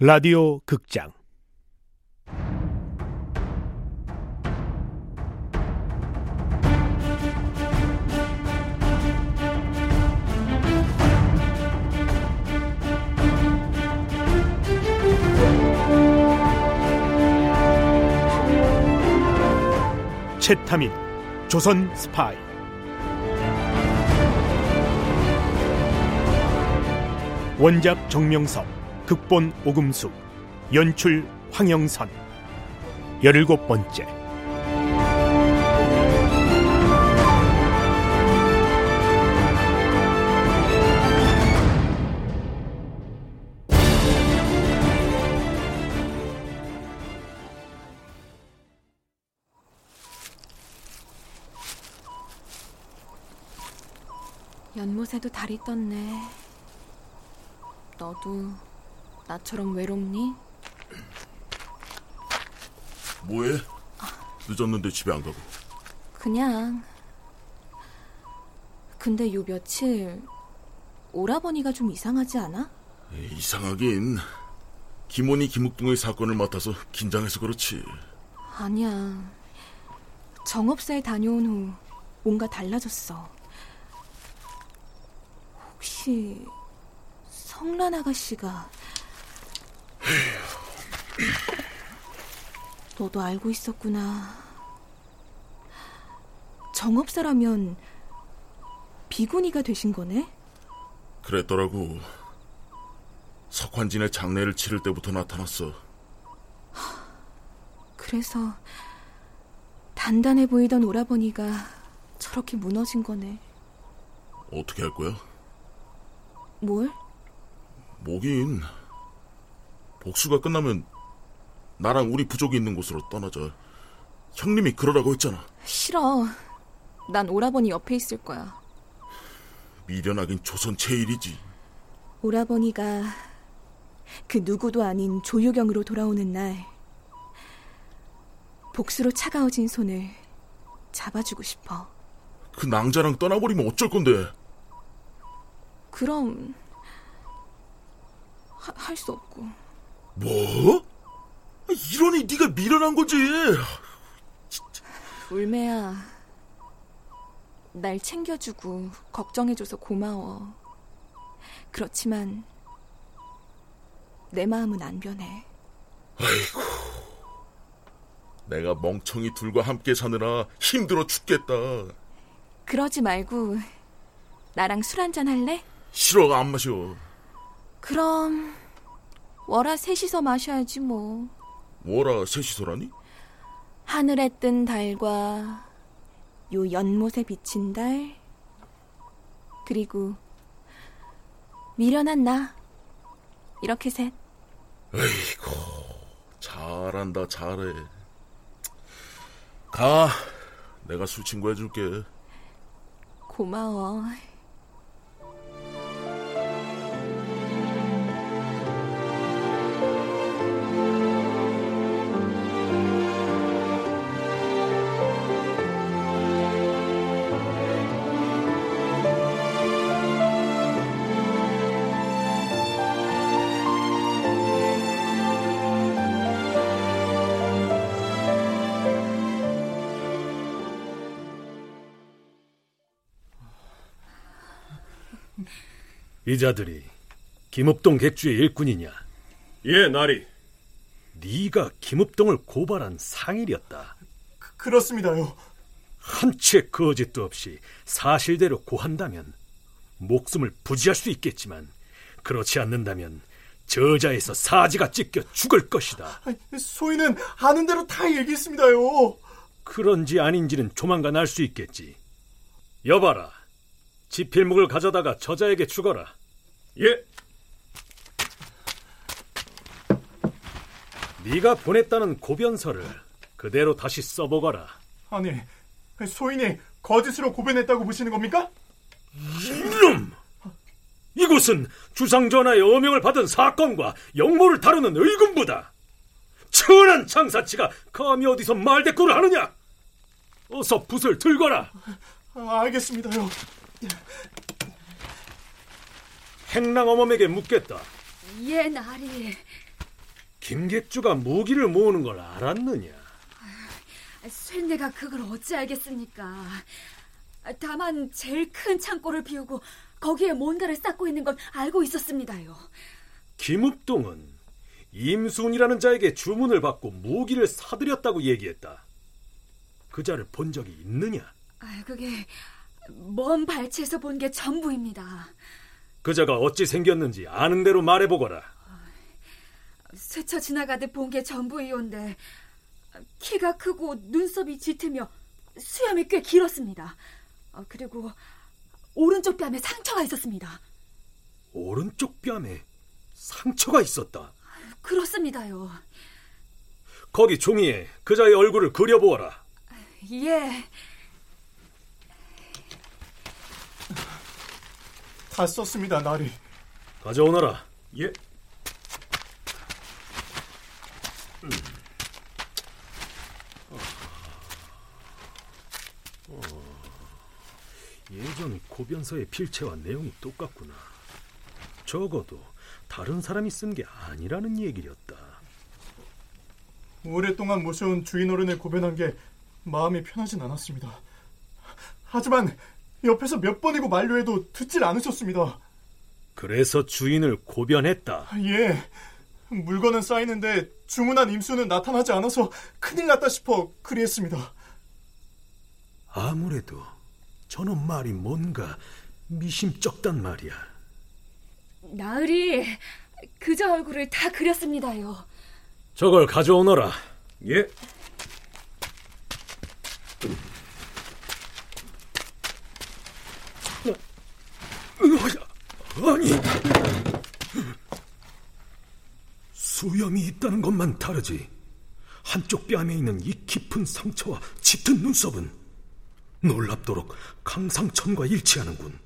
라디오 극장. 채타민 조선 스파이. 원작 정명섭 극본 오금수 연출 황영선 열일곱 번째 연못에도 달이 떴네. 너도 나처럼 외롭니? 뭐해? 늦었는데 집에 안 가고. 그냥. 근데 요 며칠 오라버니가 좀 이상하지 않아? 에이, 이상하긴. 김원희 김욱동의 사건을 맡아서 긴장해서 그렇지. 아니야. 정업사에 다녀온 후 뭔가 달라졌어. 혹시 성란 아가씨가 너도 알고 있었구나. 정업사라면 비구니가 되신 거네? 그랬더라고. 석환진의 장례를 치를 때부터 나타났어. 그래서 단단해 보이던 오라버니가 저렇게 무너진 거네. 어떻게 할 거야? 뭘? 뭐긴. 복수가 끝나면 나랑 우리 부족이 있는 곳으로 떠나자. 형님이 그러라고 했잖아. 싫어. 난 오라버니 옆에 있을 거야. 미련하긴 조선 제일이지. 오라버니가 그 누구도 아닌 조유경으로 돌아오는 날 복수로 차가워진 손을 잡아주고 싶어. 그 낭자랑 떠나버리면 어쩔 건데. 그럼 할 수 없고. 뭐? 이러니 네가 미련한 거지. 울매야. 날 챙겨주고 걱정해줘서 고마워. 그렇지만 내 마음은 안 변해. 아이고. 내가 멍청이 둘과 함께 사느라 힘들어 죽겠다. 그러지 말고 나랑 술 한잔 할래? 싫어 안 마셔. 그럼 월화 셋이서 마셔야지 뭐. 뭐라 셋이서라니? 하늘에 뜬 달과 요 연못에 비친 달 그리고 미련한 나 이렇게 셋. 에이고 잘한다 잘해. 가 내가 술 친구 해줄게. 고마워. 이 자들이 김업동 객주의 일꾼이냐? 예, 나리. 네가 김업동을 고발한 상일이었다. 그, 그렇습니다요. 한채 거짓도 없이 사실대로 고한다면 목숨을 부지할 수 있겠지만 그렇지 않는다면 저자에서 사지가 찢겨 죽을 것이다. 소인은 아는 대로 다 얘기했습니다요. 그런지 아닌지는 조만간 알 수 있겠지. 여봐라. 지필목을 가져다가 저자에게 주거라. 예. 네가 보냈다는 고변서를 그대로 다시 써보거라. 아니, 소인이 거짓으로 고변했다고 보시는 겁니까? 이놈! 이곳은 주상전하의 어명을 받은 사건과 영모를 다루는 의군부다. 천한 장사치가 감히 어디서 말대꾸를 하느냐? 어서 붓을 들거라. 아, 알겠습니다요. 행랑 어멈에게 묻겠다. 예, 나리. 김객주가 무기를 모으는 걸 알았느냐? 쇠내가 그걸 어찌 알겠습니까? 다만 제일 큰 창고를 비우고 거기에 뭔가를 쌓고 있는 건 알고 있었습니다요. 김읍동은 임순이라는 자에게 주문을 받고 무기를 사들였다고 얘기했다. 그 자를 본 적이 있느냐? 아, 그게 먼 발치에서 본 게 전부입니다. 그 자가 어찌 생겼는지 아는 대로 말해보거라. 스쳐 지나가듯 본 게 전부이온데 키가 크고 눈썹이 짙으며 수염이 꽤 길었습니다. 어, 그리고 오른쪽 뺨에 상처가 있었습니다. 오른쪽 뺨에 상처가 있었다. 그렇습니다요. 거기 종이에 그자의 얼굴을 그려보아라. 예. 다 썼습니다, 나리. 가져오너라. 예. 예전 고변서의 필체와 내용이 똑같구나. 적어도 다른 사람이 쓴 게 아니라는 얘기였다. 오랫동안 모셔온 주인 어른을 고변한 게 마음이 편하진 않았습니다. 하지만 옆에서 몇 번이고 만류해도 듣질 않으셨습니다. 그래서 주인을 고변했다. 예. 물건은 쌓이는데 주문한 임수는 나타나지 않아서 큰일 났다 싶어 그리했습니다. 아무래도 저놈 말이 뭔가 미심쩍단 말이야. 나으리 그저 얼굴을 다 그렸습니다요. 저걸 가져오너라. 예. 아니 수염이 있다는 것만 다르지 한쪽 뺨에 있는 이 깊은 상처와 짙은 눈썹은 놀랍도록 강상천과 일치하는군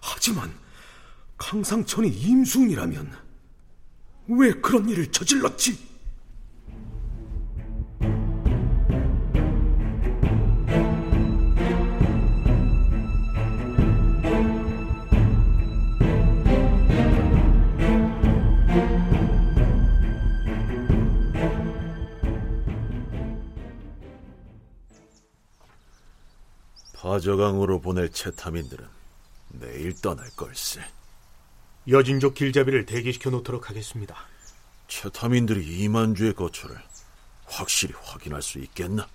하지만 강상천이 임순이라면 왜 그런 일을 저질렀지? 파저강으로 보낼 채타민들은 내일 떠날 걸세. 여진족 길잡이를 대기시켜 놓도록 하겠습니다. 채타민들이 이만주의 거처를 확실히 확인할 수 있겠나?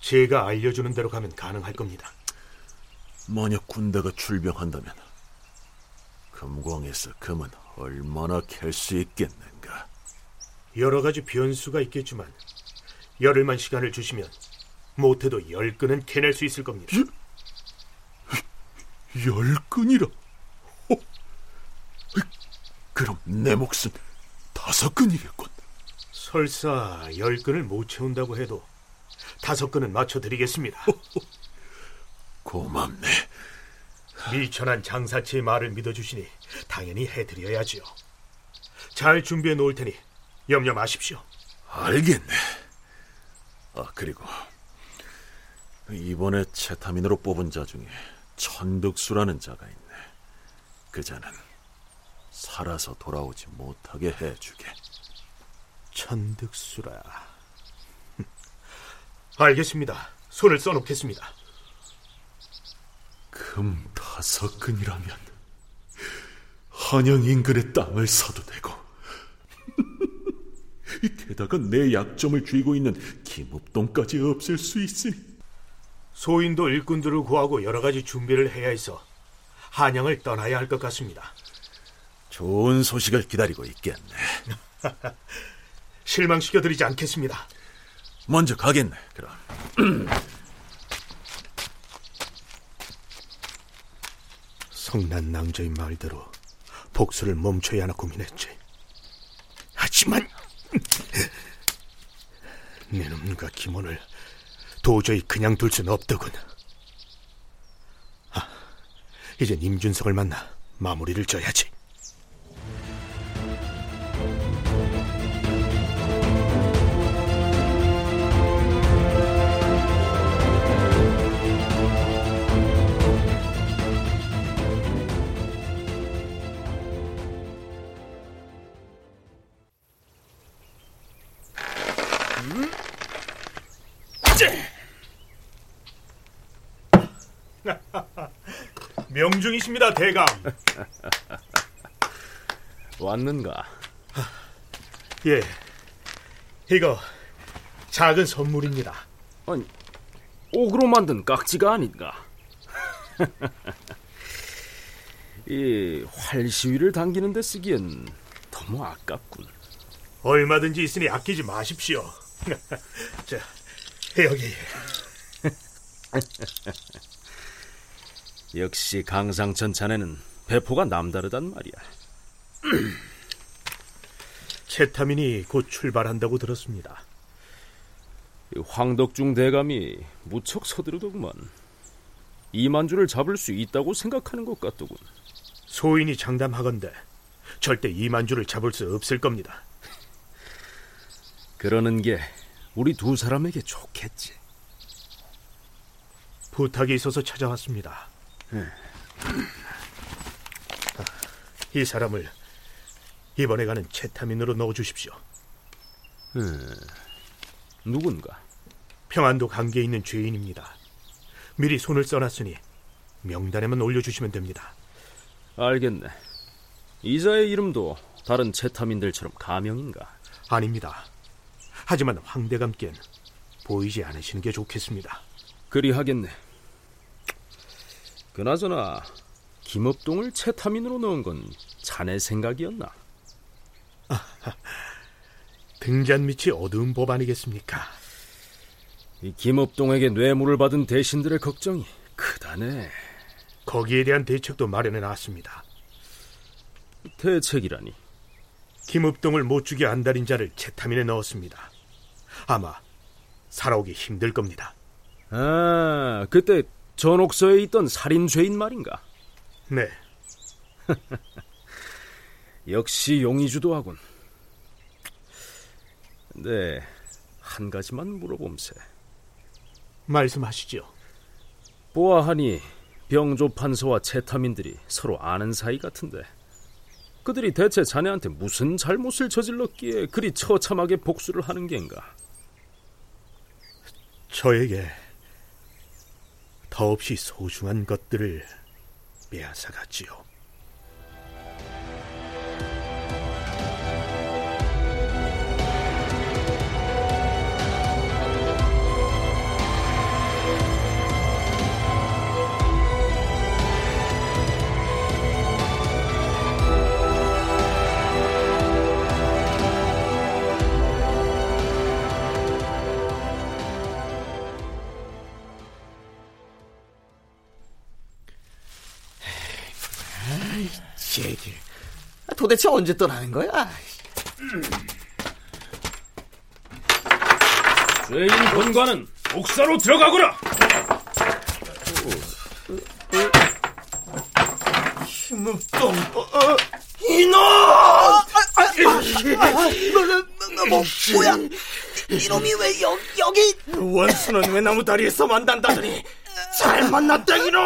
제가 알려주는 대로 가면 가능할 겁니다. 만약 군대가 출병한다면 금광에서 금은 얼마나 캘 수 있겠는가? 여러 가지 변수가 있겠지만 열흘만 시간을 주시면 못해도 열 끈은 캐낼 수 있을 겁니다. 열 끈이라? 어? 그럼 내 몫은 다섯 끈이겠군. 설사 열 끈을 못 채운다고 해도 다섯 끈은 맞춰드리겠습니다. 고맙네. 미천한 장사치의 말을 믿어주시니 당연히 해드려야지요. 잘 준비해 놓을 테니 염려 마십시오. 알겠네. 아, 그리고 이번에 채타민으로 뽑은 자 중에 천득수라는 자가 있네. 그 자는 살아서 돌아오지 못하게 해주게. 천득수라. 알겠습니다. 손을 써놓겠습니다. 금 다섯 근이라면 한양 인근의 땅을 사도 되고 게다가 내 약점을 쥐고 있는 김읍동까지 없앨 수 있으니 소인도 일꾼들을 구하고 여러 가지 준비를 해야 해서 한양을 떠나야 할 것 같습니다. 좋은 소식을 기다리고 있겠네. 실망시켜드리지 않겠습니다. 먼저 가겠네. 그럼 성난 낭저의 말대로 복수를 멈춰야 하나 고민했지. 하지만 내 놈과 김원을 도저히 그냥 둘 수는 없더군. 아, 이젠 임준석을 만나 마무리를 져야지. 명중이십니다, 대감. 왔는가? 예, 이거 작은 선물입니다. 아니, 옥으로 만든 깍지가 아닌가? 이 활시위를 당기는 데 쓰기엔 너무 아깝군. 얼마든지 있으니 아끼지 마십시오. 자, 여기. 역시 강상천 자네는 배포가 남다르단 말이야. 채타민이 곧 출발한다고 들었습니다. 이 황덕중 대감이 무척 서두르더구만. 이만주를 잡을 수 있다고 생각하는 것 같더군. 소인이 장담하건대 절대 이만주를 잡을 수 없을 겁니다. 그러는 게 우리 두 사람에게 좋겠지. 부탁이 있어서 찾아왔습니다. 아, 이 사람을 이번에 가는 채타민으로 넣어주십시오. 누군가? 평안도 관계에 있는 죄인입니다. 미리 손을 써놨으니 명단에만 올려주시면 됩니다. 알겠네. 이자의 이름도 다른 채타민들처럼 가명인가? 아닙니다. 하지만 황대감께는 보이지 않으시는 게 좋겠습니다. 그리 하겠네. 그나저나 김업동을 채타민으로 넣은 건 자네 생각이었나? 등잔 밑이 어두운 법 아니겠습니까? 이 김업동에게 뇌물을 받은 대신들의 걱정이 크다네. 거기에 대한 대책도 마련해 놨습니다. 대책이라니. 김읍동을 못 죽여 안달인 자를 채타민에 넣었습니다. 아마 살아오기 힘들 겁니다. 아, 그때 전옥서에 있던 살인 죄인 말인가? 네, 역시 용의주도 하군. 네, 한 가지만 물어봄세. 말씀하시죠. 보아하니 병조 판서와 채타민들이 서로 아는 사이 같은데 그들이 대체 자네한테 무슨 잘못을 저질렀기에 그리 처참하게 복수를 하는 겐가? 저에게 더없이 소중한 것들을 빼앗아 갔지요. 도대체 언제 떠나는 거야? 죄인 본관은 옥사로 들어가거라. 힘없동 어, 이놈! 너는 너, 뭐 뭐야? 이놈이 왜 여, 여기? 원수는 왜 나무 다리에서 만난다더니 잘 만났다 이놈!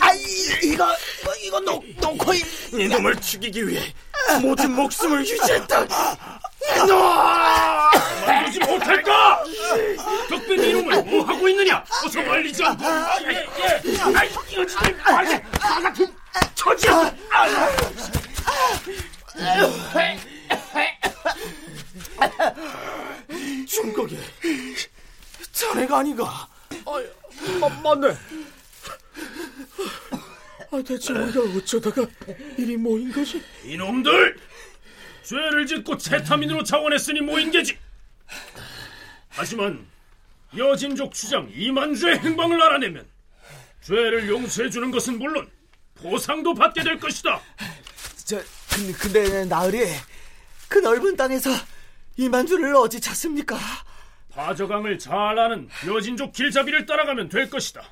아 이, 이거 이거 이거 놓 놓고 이 이놈을 죽이기 위해 모든 목숨을 유지했다. 만두지 못할까? 덕변 이놈을 뭐 하고 있느냐? 어서 말리지 않고. 아, 예, 예. 아이, 이거 진짜 아이, 나 같은 처지야. 중국이 자네가 아닌가? 아, 맞네. 아, 대체 우리가 어쩌다가 이리 모인 것이? 이놈들 죄를 짓고 채타민으로 자원했으니 모인 게지. 하지만 여진족 주장 이만주의 행방을 알아내면 죄를 용서해 주는 것은 물론 보상도 받게 될 것이다. 저 근데, 근데 나으리 그 넓은 땅에서 이만주를 어찌 찾습니까? 바저강을 잘 아는 여진족 길잡이를 따라가면 될 것이다.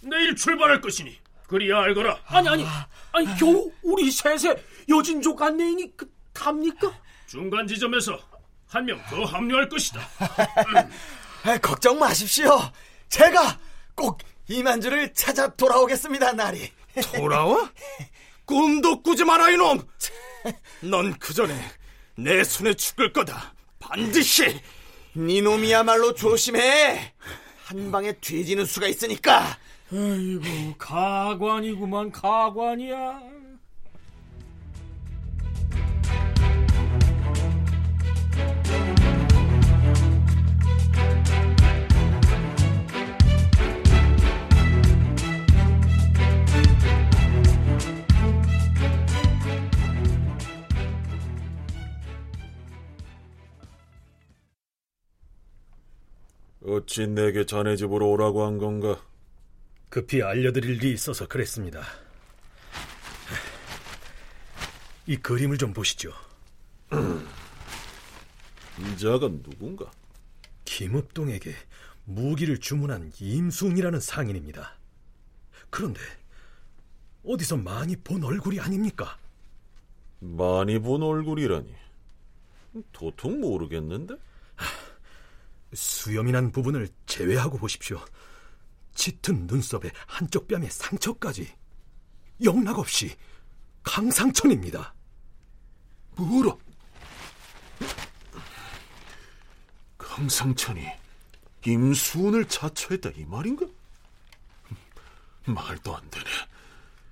내일 출발할 것이니 그리야 알거라. 아니 아니 아니 겨우 우리 셋에 여진족 안내인이 그, 답니까? 중간 지점에서 한 명 더 합류할 것이다. 아, 걱정 마십시오. 제가 꼭 이만주를 찾아 돌아오겠습니다, 나리. 돌아와? 꿈도 꾸지 마라 이놈! 넌 그 전에 내 손에 죽을 거다. 반드시. 니놈이야말로 조심해. 한 방에 뒤지는 수가 있으니까. 아이고 가관이구만 가관이야. 어찌 내게 자네 집으로 오라고 한 건가? 급히 알려드릴 일이 있어서 그랬습니다. 이 그림을 좀 보시죠. 이 자가 누군가? 김읍동에게 무기를 주문한 임순이라는 상인입니다. 그런데 어디서 많이 본 얼굴이 아닙니까? 많이 본 얼굴이라니. 도통 모르겠는데? 수염이 난 부분을 제외하고 보십시오. 짙은 눈썹에 한쪽 뺨에 상처까지 영락 없이 강상천입니다. 뭐라? 강상천이 임수은을 자처했다 이 말인가? 말도 안 되네.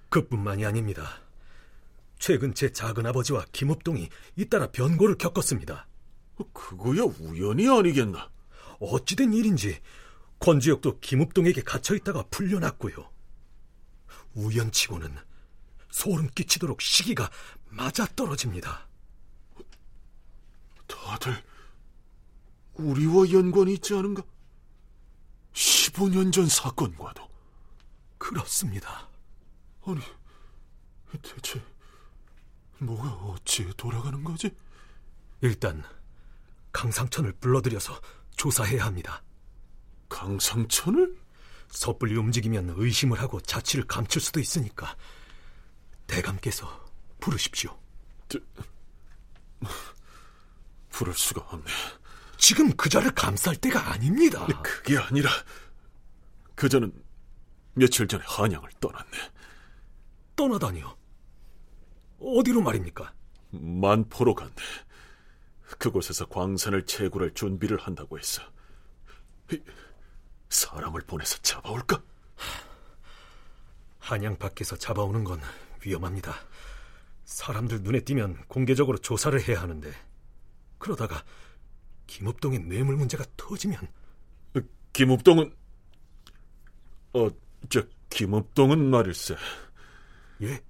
그뿐만이 아닙니다. 최근 제 작은 아버지와 김읍동이 잇따라 변고를 겪었습니다. 그거야 우연이 아니겠나? 어찌된 일인지 권주역도 김읍동에게 갇혀있다가 풀려났고요. 우연치고는 소름 끼치도록 시기가 맞아떨어집니다. 다들 우리와 연관이 있지 않은가? 15년 전 사건과도. 그렇습니다. 아니, 대체 뭐가 어찌 돌아가는 거지? 일단 강상천을 불러들여서 조사해야 합니다. 강상천을? 섣불리 움직이면 의심을 하고 자취를 감출 수도 있으니까 대감께서 부르십시오. 저, 부를 수가 없네. 지금 그자를 감쌀 때가 아닙니다. 그게 아니라 그자는 며칠 전에 한양을 떠났네. 떠나다니요? 어디로 말입니까? 만포로 갔네. 그곳에서 광산을 채굴할 준비를 한다고 했어. 사람을 보내서 잡아올까? 한양 밖에서 잡아오는 건 위험합니다. 사람들 눈에 띄면 공개적으로 조사를 해야 하는데 그러다가 김읍동의 뇌물 문제가 터지면 김읍동은 어, 저 김읍동은 말일세. 예?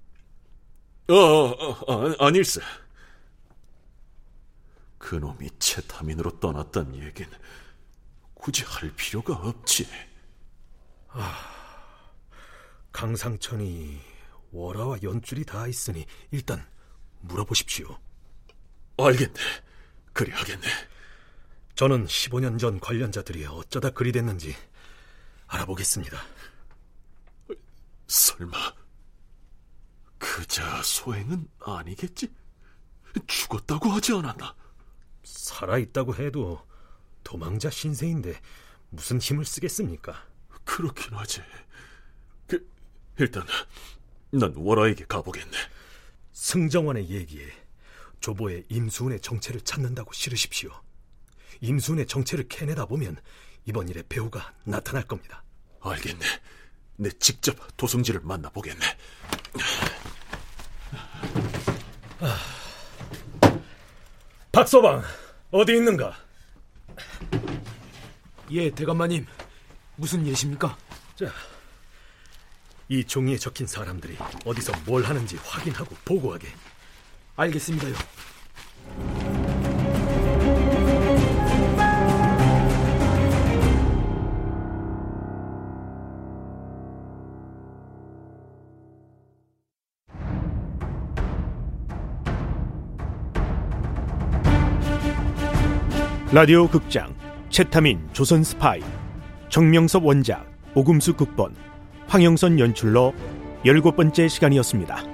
어, 어, 어 아닐세. 그놈이 채타민으로 떠났단 얘긴 굳이 할 필요가 없지. 아, 강상천이 월화와 연줄이 다 있으니 일단 물어보십시오. 알겠네. 그리 하겠네. 저는 15년 전 관련자들이 어쩌다 그리 됐는지 알아보겠습니다. 설마 그자 소행은 아니겠지? 죽었다고 하지 않았나? 살아있다고 해도 도망자 신세인데 무슨 힘을 쓰겠습니까? 그렇긴 하지. 그, 일단 난 월화에게 가보겠네. 승정원의 얘기에 조보의 임수은의 정체를 찾는다고 실으십시오. 임수은의 정체를 캐내다 보면 이번 일에 배우가 나타날 겁니다. 알겠네. 내 직접 도승지를 만나보겠네. 박서방, 어디 있는가? 예, 대감마님. 무슨 예십니까? 자, 이 종이에 적힌 사람들이 어디서 뭘 하는지 확인하고 보고하게. 알겠습니다요. 라디오 극장 채타민 조선 스파이 정명섭 원작 오금수 극본 황영선 연출로 열곱 번째 시간이었습니다.